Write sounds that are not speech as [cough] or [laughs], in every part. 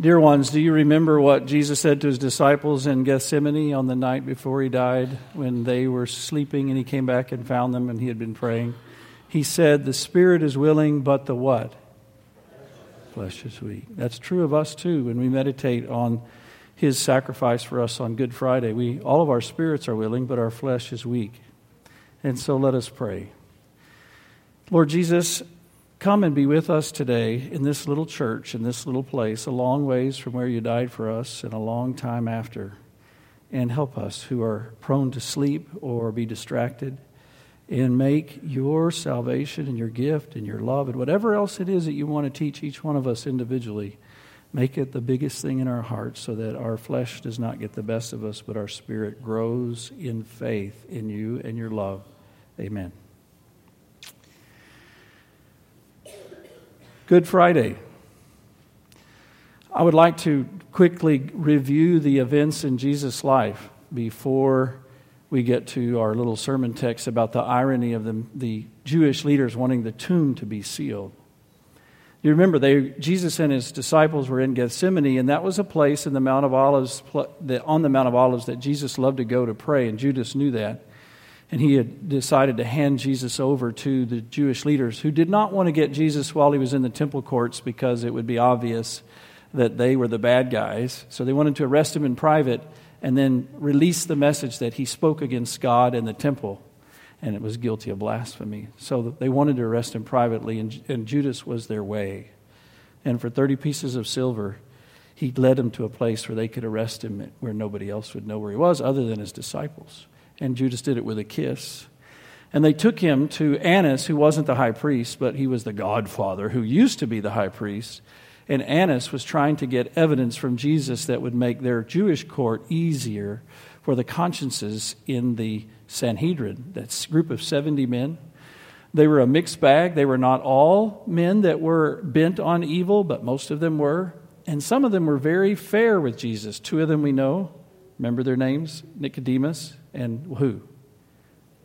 Dear ones, do you remember what Jesus said to his disciples in Gethsemane on the night before he died when they were sleeping and he came back and found them and he had been praying? He said, The spirit is willing, but the what? Flesh is weak. That's true of us too when we meditate on his sacrifice for us on Good Friday. We, all of our spirits are willing, but our flesh is weak. And so let us pray. Lord Jesus, Come and be with us today in this little church, in this little place, a long ways from where you died for us and a long time after. And help us who are prone to sleep or be distracted. And make your salvation and your gift and your love and whatever else it is that you want to teach each one of us individually, make it the biggest thing in our hearts so that our flesh does not get the best of us, but our spirit grows in faith in you and your love. Amen. Good Friday. I would like to quickly review the events in Jesus' life before we get to our little sermon text about the irony of the, the Jewish leaders wanting the tomb to be sealed. You remember, they, Jesus and his disciples were in Gethsemane, and that was a place in the Mount of Olives, on the Mount of Olives that Jesus loved to go to pray, and Judas knew that and he had decided to hand Jesus over to the Jewish leaders who did not want to get Jesus while he was in the temple courts because it would be obvious that they were the bad guys. So they wanted to arrest him in private and then release the message that he spoke against God and the temple and it was guilty of blasphemy. So they wanted to arrest him privately, and, and Judas was their way. And for 30 pieces of silver, he led him to a place where they could arrest him where nobody else would know where he was other than his disciples and Judas did it with a kiss. And they took him to Annas, who wasn't the high priest, but he was the godfather who used to be the high priest. And Annas was trying to get evidence from Jesus that would make their Jewish court easier for the consciences in the Sanhedrin, that group of 70 men. They were a mixed bag. They were not all men that were bent on evil, but most of them were. And some of them were very fair with Jesus. Two of them we know. Remember their names? Nicodemus and who?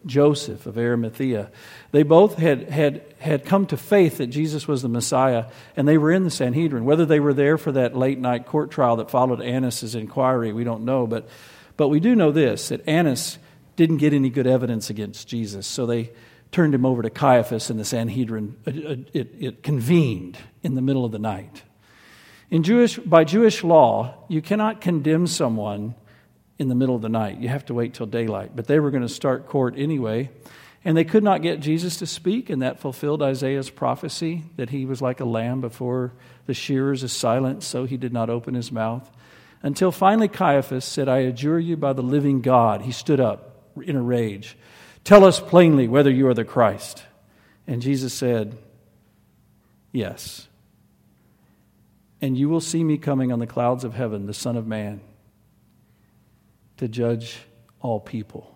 Joseph of Arimathea. They both had, had, had come to faith that Jesus was the Messiah, and they were in the Sanhedrin. Whether they were there for that late night court trial that followed Annas' inquiry, we don't know. But, but we do know this that Annas didn't get any good evidence against Jesus, so they turned him over to Caiaphas, and the Sanhedrin it, it, it convened in the middle of the night. In Jewish, by Jewish law, you cannot condemn someone in the middle of the night. You have to wait till daylight. But they were going to start court anyway. And they could not get Jesus to speak, and that fulfilled Isaiah's prophecy that he was like a lamb before the shearers is silent, so he did not open his mouth. Until finally Caiaphas said, I adjure you by the living God. He stood up in a rage. Tell us plainly whether you are the Christ. And Jesus said, Yes. And you will see me coming on the clouds of heaven, the Son of Man to judge all people.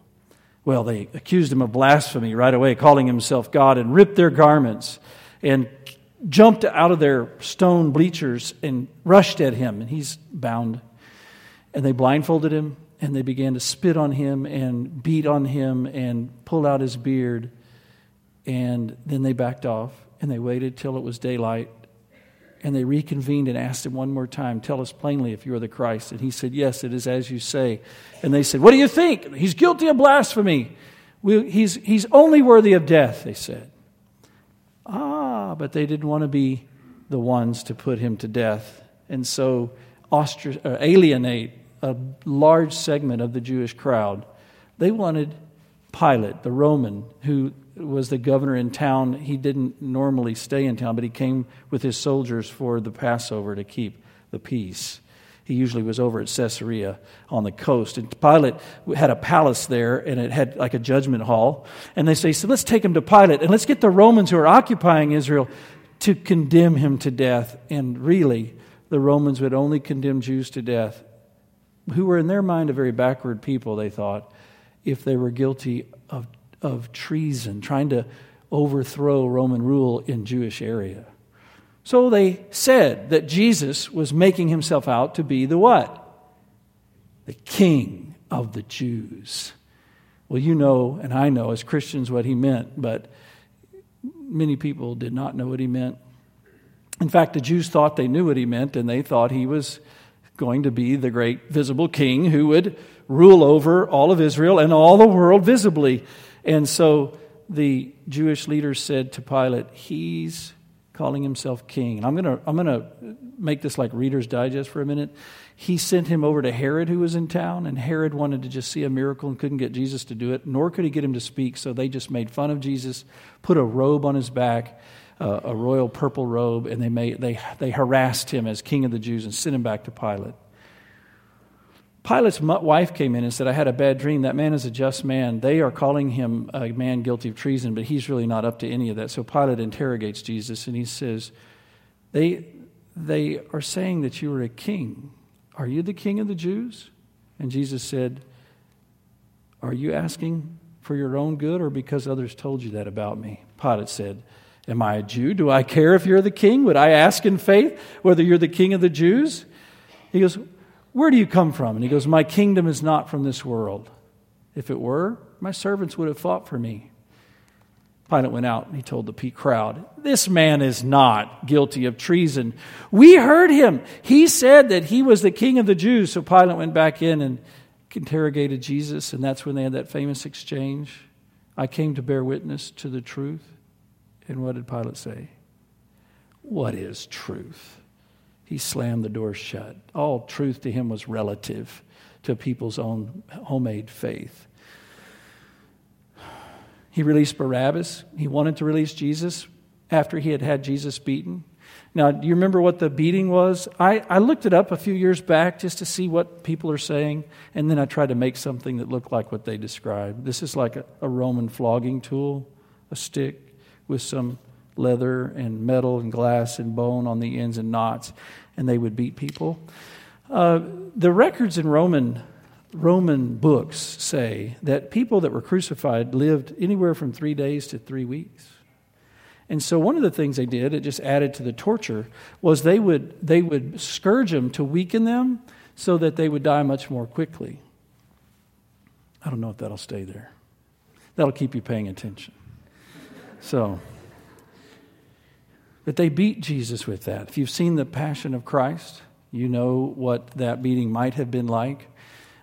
Well, they accused him of blasphemy right away, calling himself God, and ripped their garments and jumped out of their stone bleachers and rushed at him, and he's bound. And they blindfolded him, and they began to spit on him and beat on him and pull out his beard. And then they backed off, and they waited till it was daylight and they reconvened and asked him one more time, Tell us plainly if you are the Christ. And he said, Yes, it is as you say. And they said, What do you think? He's guilty of blasphemy. We, he's, he's only worthy of death, they said. Ah, but they didn't want to be the ones to put him to death. And so uh, alienate a large segment of the Jewish crowd. They wanted Pilate, the Roman, who was the governor in town. He didn't normally stay in town, but he came with his soldiers for the Passover to keep the peace. He usually was over at Caesarea on the coast. And Pilate had a palace there, and it had like a judgment hall. And they say, so let's take him to Pilate, and let's get the Romans who are occupying Israel to condemn him to death. And really, the Romans would only condemn Jews to death, who were in their mind a very backward people, they thought, if they were guilty of of treason, trying to overthrow Roman rule in Jewish area. So they said that Jesus was making himself out to be the what? The king of the Jews. Well, you know, and I know as Christians what he meant, but many people did not know what he meant. In fact, the Jews thought they knew what he meant, and they thought he was going to be the great visible king who would rule over all of Israel and all the world visibly. And so the Jewish leaders said to Pilate, He's calling himself king. And I'm going to I'm going to make this like Reader's Digest for a minute. He sent him over to Herod, who was in town, and Herod wanted to just see a miracle and couldn't get Jesus to do it, nor could he get him to speak. So they just made fun of Jesus, put a robe on his back, uh, a royal purple robe, and they, made, they, they harassed him as king of the Jews and sent him back to Pilate. Pilate's wife came in and said, I had a bad dream. That man is a just man. They are calling him a man guilty of treason, but he's really not up to any of that. So Pilate interrogates Jesus and he says, They, they are saying that you are a king. Are you the king of the Jews? And Jesus said, Are you asking for your own good or because others told you that about me? Pilate said, Am I a Jew? Do I care if you're the king? Would I ask in faith whether you're the king of the Jews? He goes, where do you come from? And he goes, My kingdom is not from this world. If it were, my servants would have fought for me. Pilate went out and he told the crowd, This man is not guilty of treason. We heard him. He said that he was the king of the Jews. So Pilate went back in and interrogated Jesus, and that's when they had that famous exchange. I came to bear witness to the truth. And what did Pilate say? What is truth? He slammed the door shut. All truth to him was relative to people's own homemade faith. He released Barabbas. He wanted to release Jesus after he had had Jesus beaten. Now, do you remember what the beating was? I, I looked it up a few years back just to see what people are saying, and then I tried to make something that looked like what they described. This is like a, a Roman flogging tool, a stick with some leather and metal and glass and bone on the ends and knots, and they would beat people. Uh, the records in Roman Roman books say that people that were crucified lived anywhere from three days to three weeks. And so one of the things they did, it just added to the torture, was they would they would scourge them to weaken them so that they would die much more quickly. I don't know if that'll stay there. That'll keep you paying attention. So but they beat Jesus with that. If you've seen the Passion of Christ, you know what that beating might have been like.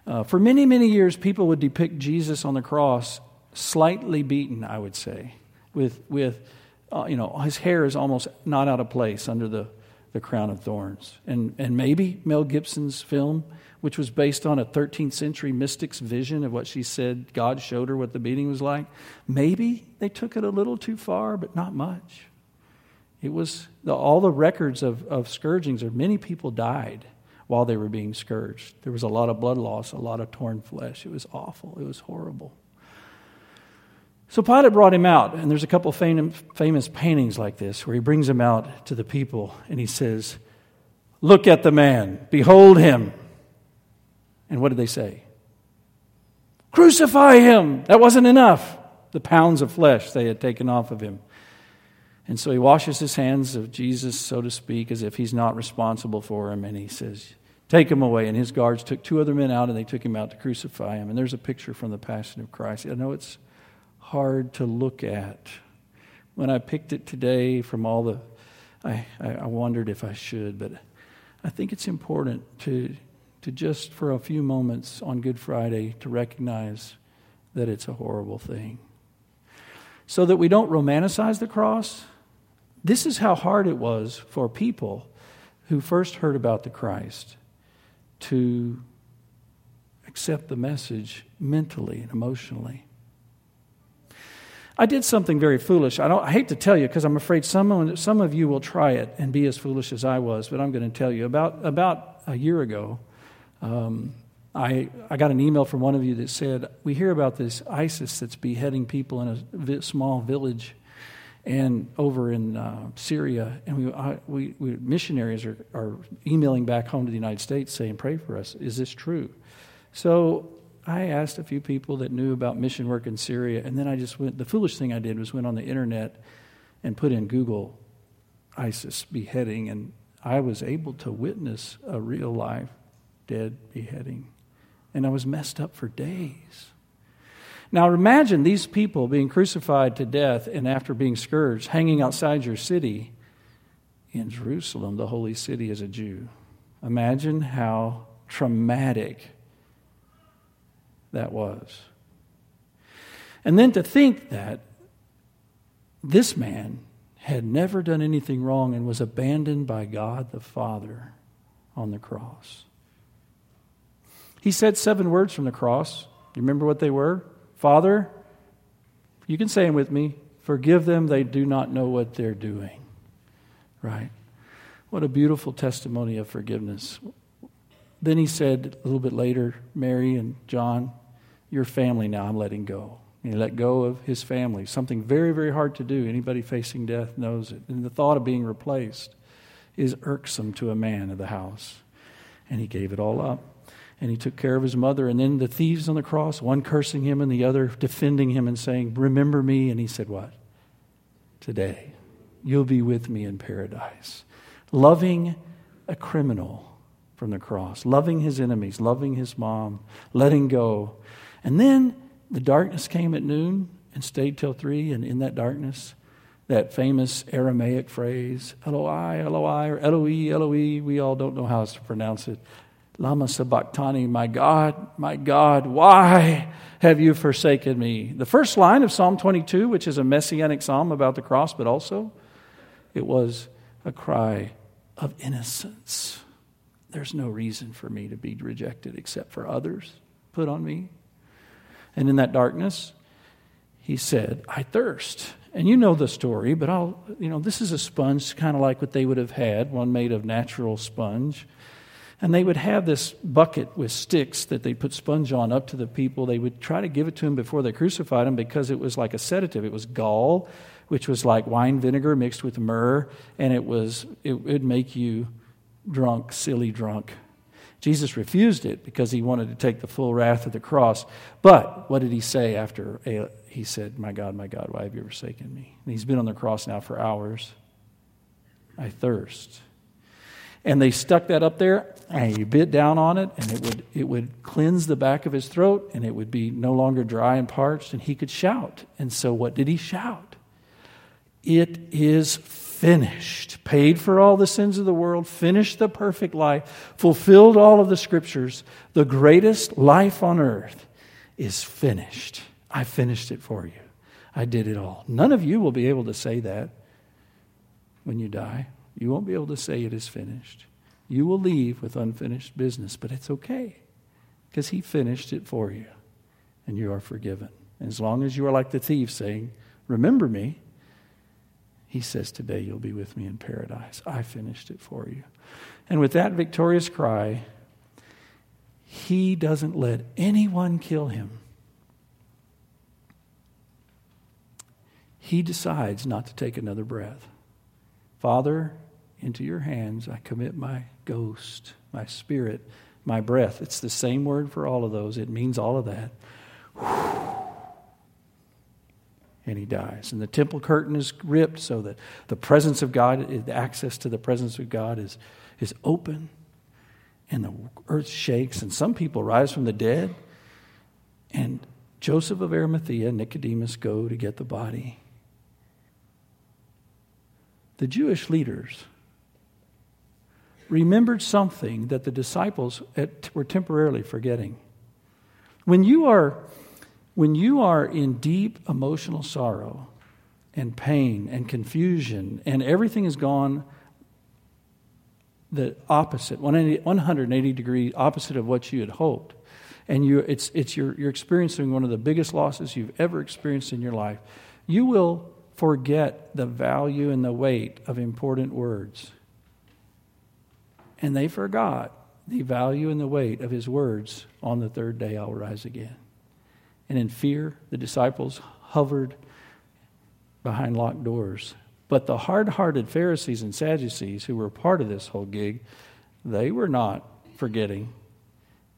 Uh, for many, many years, people would depict Jesus on the cross slightly beaten, I would say, with, with uh, you know, his hair is almost not out of place under the, the crown of thorns. And, and maybe Mel Gibson's film, which was based on a 13th century mystic's vision of what she said God showed her what the beating was like, maybe they took it a little too far, but not much. It was the, all the records of, of scourgings, or many people died while they were being scourged. There was a lot of blood loss, a lot of torn flesh. It was awful. It was horrible. So Pilate brought him out, and there's a couple famous, famous paintings like this where he brings him out to the people and he says, Look at the man, behold him. And what did they say? Crucify him. That wasn't enough. The pounds of flesh they had taken off of him. And so he washes his hands of Jesus, so to speak, as if he's not responsible for him. And he says, Take him away. And his guards took two other men out and they took him out to crucify him. And there's a picture from the Passion of Christ. I know it's hard to look at. When I picked it today from all the, I, I wondered if I should, but I think it's important to, to just for a few moments on Good Friday to recognize that it's a horrible thing. So that we don't romanticize the cross, this is how hard it was for people who first heard about the Christ to accept the message mentally and emotionally. I did something very foolish. I, don't, I hate to tell you because I'm afraid some, some of you will try it and be as foolish as I was, but I'm going to tell you. About, about a year ago, um, I, I got an email from one of you that said, We hear about this ISIS that's beheading people in a small village and over in uh, Syria, and we, we, we, missionaries are, are emailing back home to the United States saying, "Pray for us." Is this true? So I asked a few people that knew about mission work in Syria, and then I just went. The foolish thing I did was went on the internet and put in Google ISIS beheading, and I was able to witness a real life dead beheading, and I was messed up for days. Now imagine these people being crucified to death and after being scourged, hanging outside your city in Jerusalem, the holy city, as a Jew. Imagine how traumatic that was. And then to think that this man had never done anything wrong and was abandoned by God the Father on the cross. He said seven words from the cross. You remember what they were? Father, you can say them with me. Forgive them, they do not know what they're doing. Right? What a beautiful testimony of forgiveness. Then he said a little bit later, Mary and John, your family now I'm letting go. And he let go of his family, something very, very hard to do. Anybody facing death knows it. And the thought of being replaced is irksome to a man of the house. And he gave it all up. And he took care of his mother. And then the thieves on the cross, one cursing him and the other defending him and saying, Remember me. And he said, What? Today, you'll be with me in paradise. Loving a criminal from the cross, loving his enemies, loving his mom, letting go. And then the darkness came at noon and stayed till three, and in that darkness, that famous Aramaic phrase, Eloi, Eloi, or Eloi, Eloi, we all don't know how to pronounce it. Lama sabachthani, my God, my God, why have you forsaken me? The first line of Psalm 22, which is a messianic psalm about the cross, but also it was a cry of innocence. There's no reason for me to be rejected except for others put on me. And in that darkness, he said, I thirst. And you know the story, but I'll, you know, this is a sponge kind of like what they would have had, one made of natural sponge. And they would have this bucket with sticks that they put sponge on up to the people. They would try to give it to him before they crucified him because it was like a sedative. It was gall, which was like wine vinegar mixed with myrrh, and it was it would make you drunk, silly drunk. Jesus refused it because he wanted to take the full wrath of the cross. But what did he say after he said, My God, my God, why have you forsaken me? And he's been on the cross now for hours. I thirst. And they stuck that up there, and he bit down on it, and it would, it would cleanse the back of his throat, and it would be no longer dry and parched, and he could shout. And so, what did he shout? It is finished, paid for all the sins of the world, finished the perfect life, fulfilled all of the scriptures. The greatest life on earth is finished. I finished it for you. I did it all. None of you will be able to say that when you die. You won't be able to say it is finished. You will leave with unfinished business, but it's okay because He finished it for you and you are forgiven. And as long as you are like the thief saying, Remember me, he says, Today you'll be with me in paradise. I finished it for you. And with that victorious cry, he doesn't let anyone kill him. He decides not to take another breath. Father, into your hands I commit my ghost, my spirit, my breath. It's the same word for all of those, it means all of that. And he dies. And the temple curtain is ripped so that the presence of God, eh, the access to the presence of God is, is open, and the earth shakes, and some people rise from the dead. And Joseph of Arimathea and Nicodemus go to get the body. The Jewish leaders remembered something that the disciples eh, were temporarily forgetting. When you are when you are in deep emotional sorrow and pain and confusion, and everything is gone the opposite, 180 degree opposite of what you had hoped, and you, it's, it's you're, you're experiencing one of the biggest losses you've ever experienced in your life, you will forget the value and the weight of important words. And they forgot the value and the weight of his words on the third day I'll rise again and in fear, the disciples hovered behind locked doors. But the hard hearted Pharisees and Sadducees, who were part of this whole gig, they were not forgetting,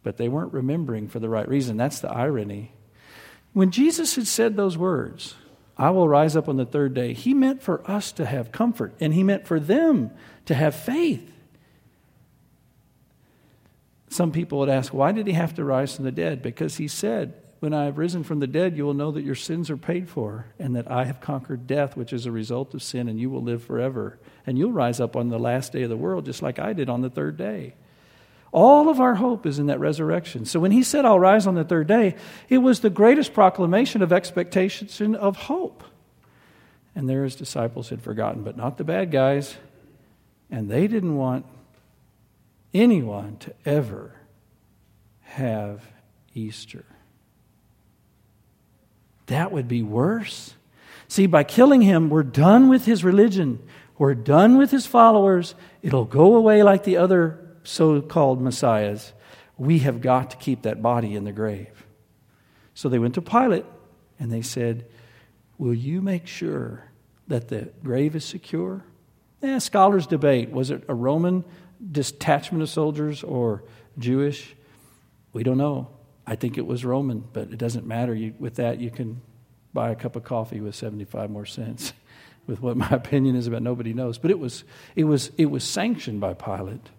but they weren't remembering for the right reason. That's the irony. When Jesus had said those words, I will rise up on the third day, he meant for us to have comfort, and he meant for them to have faith. Some people would ask, why did he have to rise from the dead? Because he said, when I have risen from the dead, you will know that your sins are paid for, and that I have conquered death, which is a result of sin, and you will live forever. And you'll rise up on the last day of the world, just like I did on the third day. All of our hope is in that resurrection. So when he said, I'll rise on the third day, it was the greatest proclamation of expectation of hope. And there his disciples had forgotten, but not the bad guys. And they didn't want anyone to ever have Easter. That would be worse. See, by killing him, we're done with his religion. We're done with his followers. It'll go away like the other so called messiahs, we have got to keep that body in the grave. So they went to Pilate and they said, Will you make sure that the grave is secure? Eh, scholars debate. Was it a Roman detachment of soldiers or Jewish? We don't know. I think it was Roman, but it doesn't matter. You, with that, you can buy a cup of coffee with 75 more cents [laughs] with what my [laughs] opinion is about nobody knows but it was it was it was sanctioned by pilate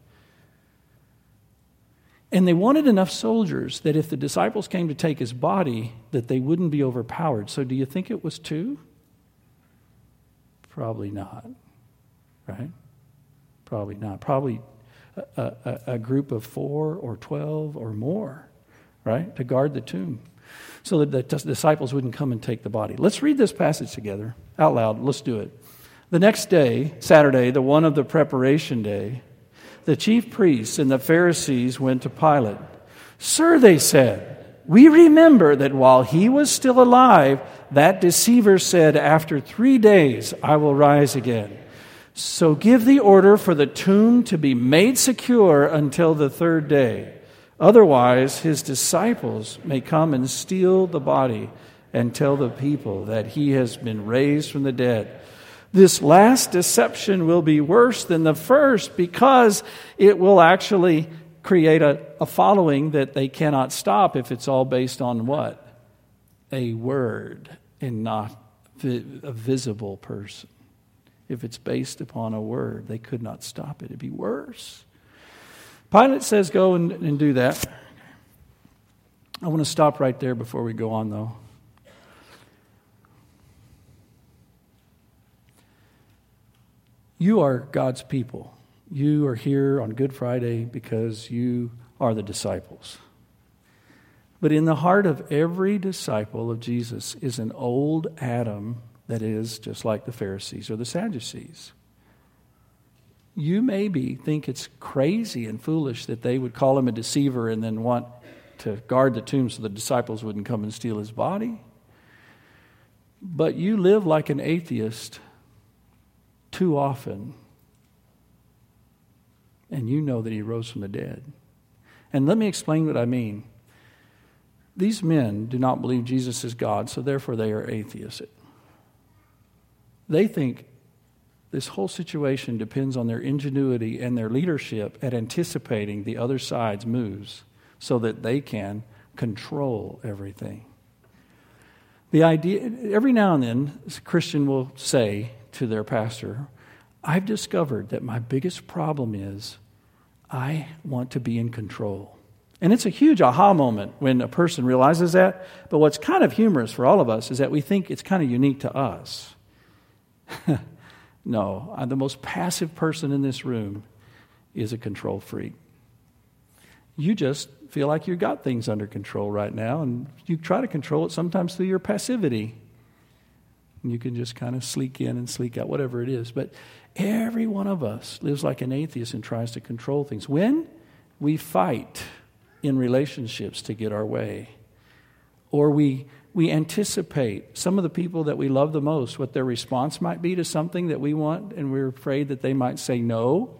and they wanted enough soldiers that if the disciples came to take his body, that they wouldn't be overpowered. So do you think it was two? Probably not. Right? Probably not. Probably a, a, a group of four or twelve or more, right? To guard the tomb. So that the disciples wouldn't come and take the body. Let's read this passage together out loud. Let's do it. The next day, Saturday, the one of the preparation day, the chief priests and the Pharisees went to Pilate. Sir, they said, we remember that while he was still alive, that deceiver said, After three days I will rise again. So give the order for the tomb to be made secure until the third day. Otherwise, his disciples may come and steal the body and tell the people that he has been raised from the dead. This last deception will be worse than the first because it will actually create a, a following that they cannot stop if it's all based on what? A word and not a visible person. If it's based upon a word, they could not stop it. It'd be worse. Pilate says, Go and, and do that. I want to stop right there before we go on, though. You are God's people. You are here on Good Friday because you are the disciples. But in the heart of every disciple of Jesus is an old Adam that is just like the Pharisees or the Sadducees. You maybe think it's crazy and foolish that they would call him a deceiver and then want to guard the tomb so the disciples wouldn't come and steal his body. But you live like an atheist too often. And you know that he rose from the dead. And let me explain what I mean. These men do not believe Jesus is God, so therefore they are atheists. They think this whole situation depends on their ingenuity and their leadership at anticipating the other side's moves so that they can control everything. The idea, every now and then, a Christian will say, to their pastor, I've discovered that my biggest problem is I want to be in control. And it's a huge aha moment when a person realizes that. But what's kind of humorous for all of us is that we think it's kind of unique to us. [laughs] no, I'm the most passive person in this room is a control freak. You just feel like you've got things under control right now, and you try to control it sometimes through your passivity. And you can just kind of sleek in and sleek out, whatever it is. But every one of us lives like an atheist and tries to control things. When we fight in relationships to get our way, or we, we anticipate some of the people that we love the most, what their response might be to something that we want, and we're afraid that they might say no.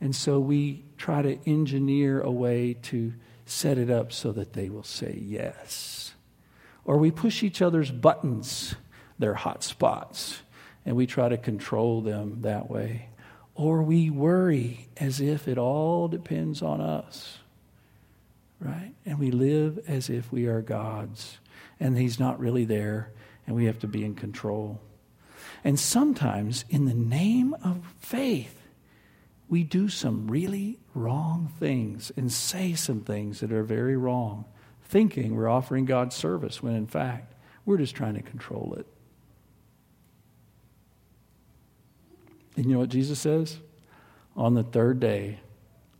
And so we try to engineer a way to set it up so that they will say yes. Or we push each other's buttons their hot spots, and we try to control them that way. Or we worry as if it all depends on us, right? And we live as if we are God's, and He's not really there, and we have to be in control. And sometimes, in the name of faith, we do some really wrong things and say some things that are very wrong, thinking we're offering God service when in fact we're just trying to control it. And you know what Jesus says? On the third day,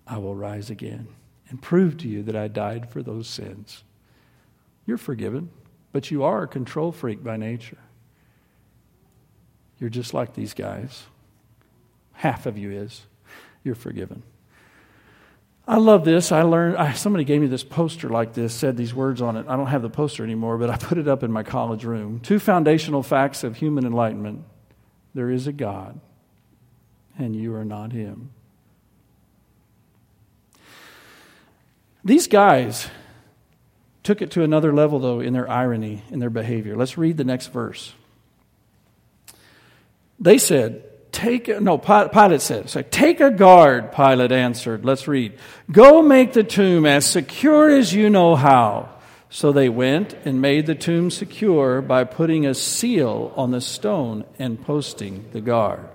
I will rise again and prove to you that I died for those sins. You're forgiven, but you are a control freak by nature. You're just like these guys. Half of you is. You're forgiven. I love this. I learned, I, somebody gave me this poster like this, said these words on it. I don't have the poster anymore, but I put it up in my college room. Two foundational facts of human enlightenment there is a God, and you are not Him. These guys took it to another level, though, in their irony, in their behavior. Let's read the next verse. They said, Take no, Pilate said, take a guard, Pilate answered. Let's read. Go make the tomb as secure as you know how. So they went and made the tomb secure by putting a seal on the stone and posting the guard.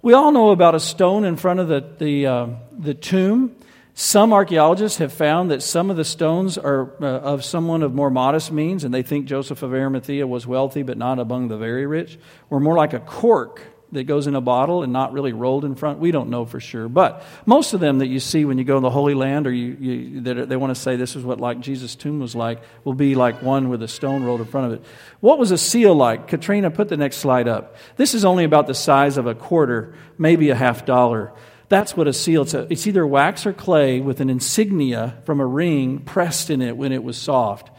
We all know about a stone in front of the, the, uh, the tomb. Some archaeologists have found that some of the stones are uh, of someone of more modest means, and they think Joseph of Arimathea was wealthy but not among the very rich, or more like a cork that goes in a bottle and not really rolled in front. We don't know for sure. But most of them that you see when you go in the Holy Land or you, you, that they want to say this is what like Jesus' tomb was like, will be like one with a stone rolled in front of it. What was a seal like? Katrina, put the next slide up. This is only about the size of a quarter, maybe a half dollar. That's what a seal is. It's either wax or clay with an insignia from a ring pressed in it when it was soft.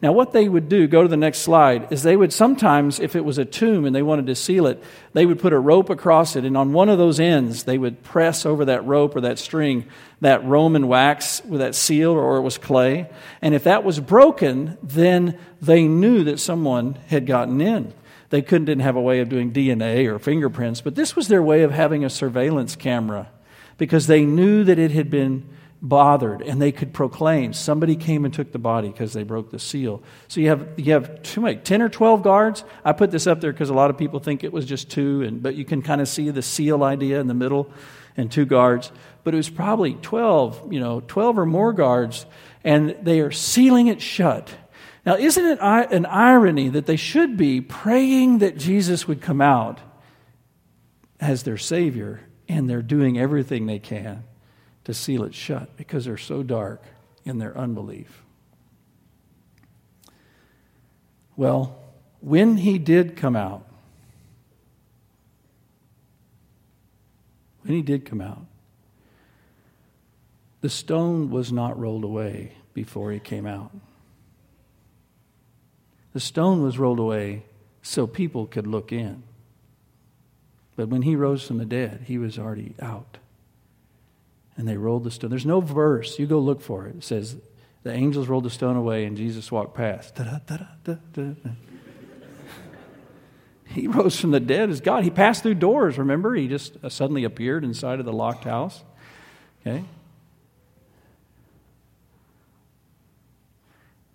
Now, what they would do, go to the next slide, is they would sometimes, if it was a tomb and they wanted to seal it, they would put a rope across it, and on one of those ends, they would press over that rope or that string that Roman wax with that seal, or it was clay. And if that was broken, then they knew that someone had gotten in. They couldn't didn't have a way of doing DNA or fingerprints, but this was their way of having a surveillance camera because they knew that it had been bothered and they could proclaim. Somebody came and took the body because they broke the seal. So you have you have two like 10 or 12 guards. I put this up there because a lot of people think it was just two and but you can kind of see the seal idea in the middle and two guards. But it was probably 12 you know 12 or more guards and they are sealing it shut. Now isn't it an irony that they should be praying that jesus would come out as their savior and they're doing everything they can to seal it shut because they're so dark in their unbelief. Well, when he did come out, when he did come out, the stone was not rolled away before he came out. The stone was rolled away so people could look in. But when he rose from the dead, he was already out and they rolled the stone. There's no verse. You go look for it. It says, the angels rolled the stone away and Jesus walked past. [laughs] he rose from the dead as God. He passed through doors, remember? He just uh, suddenly appeared inside of the locked house. Okay?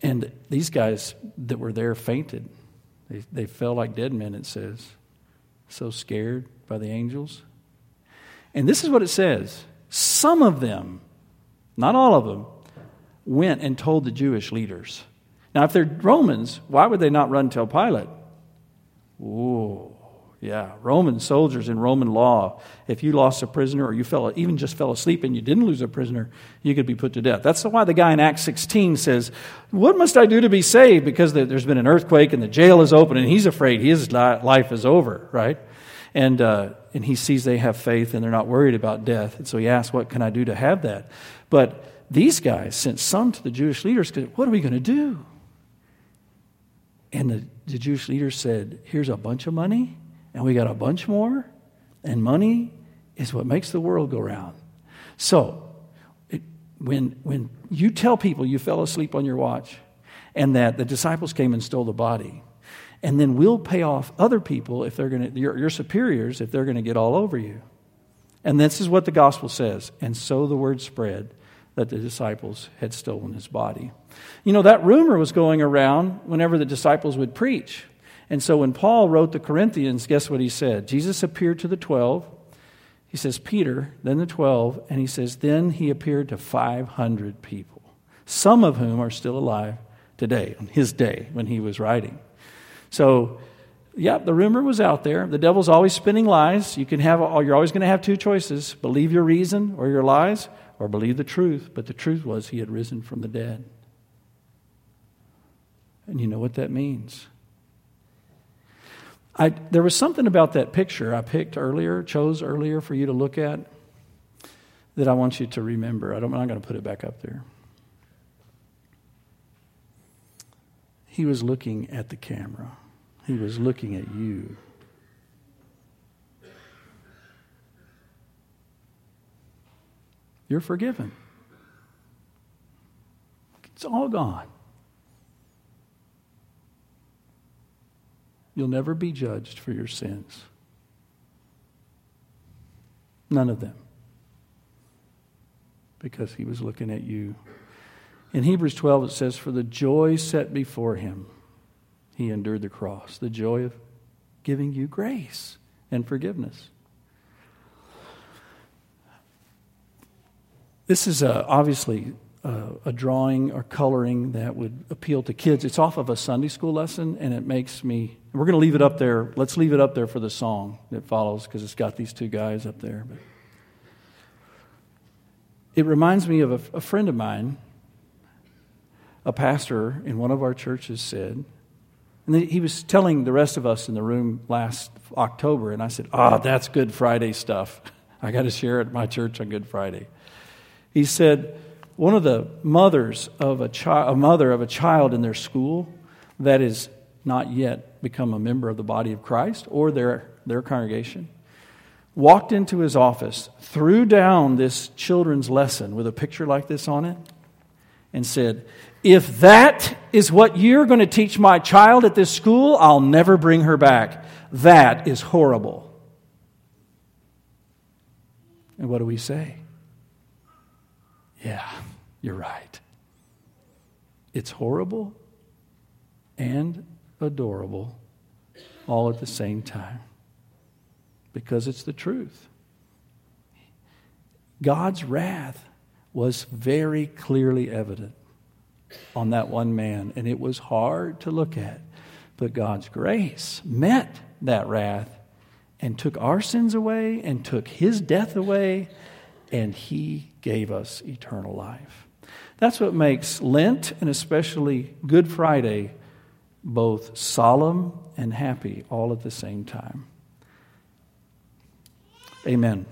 And these guys that were there fainted. They, they fell like dead men, it says. So scared by the angels. And this is what it says some of them, not all of them, went and told the Jewish leaders. Now, if they're Romans, why would they not run tell Pilate? Oh, yeah. Roman soldiers in Roman law, if you lost a prisoner or you fell, even just fell asleep and you didn't lose a prisoner, you could be put to death. That's why the guy in Acts 16 says, What must I do to be saved? Because there's been an earthquake and the jail is open and he's afraid his life is over, right? And, uh, and he sees they have faith and they're not worried about death. And so he asks, What can I do to have that? But these guys sent some to the Jewish leaders because what are we going to do? And the, the Jewish leaders said, Here's a bunch of money, and we got a bunch more, and money is what makes the world go round. So, it, when, when you tell people you fell asleep on your watch and that the disciples came and stole the body, and then we'll pay off other people if they're going to, your, your superiors, if they're going to get all over you. And this is what the gospel says. And so the word spread that the disciples had stolen his body. You know, that rumor was going around whenever the disciples would preach. And so when Paul wrote the Corinthians, guess what he said? Jesus appeared to the 12. He says, Peter, then the 12, and he says, then he appeared to 500 people. some of whom are still alive today, on his day when he was writing. So, yeah, the rumor was out there. The devil's always spinning lies. You can have, you're always going to have two choices believe your reason or your lies, or believe the truth. But the truth was he had risen from the dead. And you know what that means. I, there was something about that picture I picked earlier, chose earlier for you to look at, that I want you to remember. I don't, I'm not going to put it back up there. He was looking at the camera, he was looking at you. You're forgiven. It's all gone. You'll never be judged for your sins. None of them. Because he was looking at you. In Hebrews 12, it says, For the joy set before him, he endured the cross. The joy of giving you grace and forgiveness. This is uh, obviously uh, a drawing or coloring that would appeal to kids. It's off of a Sunday school lesson, and it makes me. We're going to leave it up there. Let's leave it up there for the song that follows because it's got these two guys up there. But it reminds me of a, a friend of mine, a pastor in one of our churches said, and he was telling the rest of us in the room last October, and I said, "Ah, oh, that's Good Friday stuff. [laughs] I got to share it at my church on Good Friday." He said one of the mothers of a child, a mother of a child in their school that is not yet become a member of the body of Christ or their, their congregation, walked into his office, threw down this children's lesson with a picture like this on it, and said, If that is what you're going to teach my child at this school, I'll never bring her back. That is horrible. And what do we say? Yeah, you're right. It's horrible and adorable all at the same time because it's the truth. God's wrath was very clearly evident on that one man, and it was hard to look at. But God's grace met that wrath and took our sins away and took his death away and He gave us eternal life. That's what makes Lent and especially Good Friday both solemn and happy all at the same time. Amen.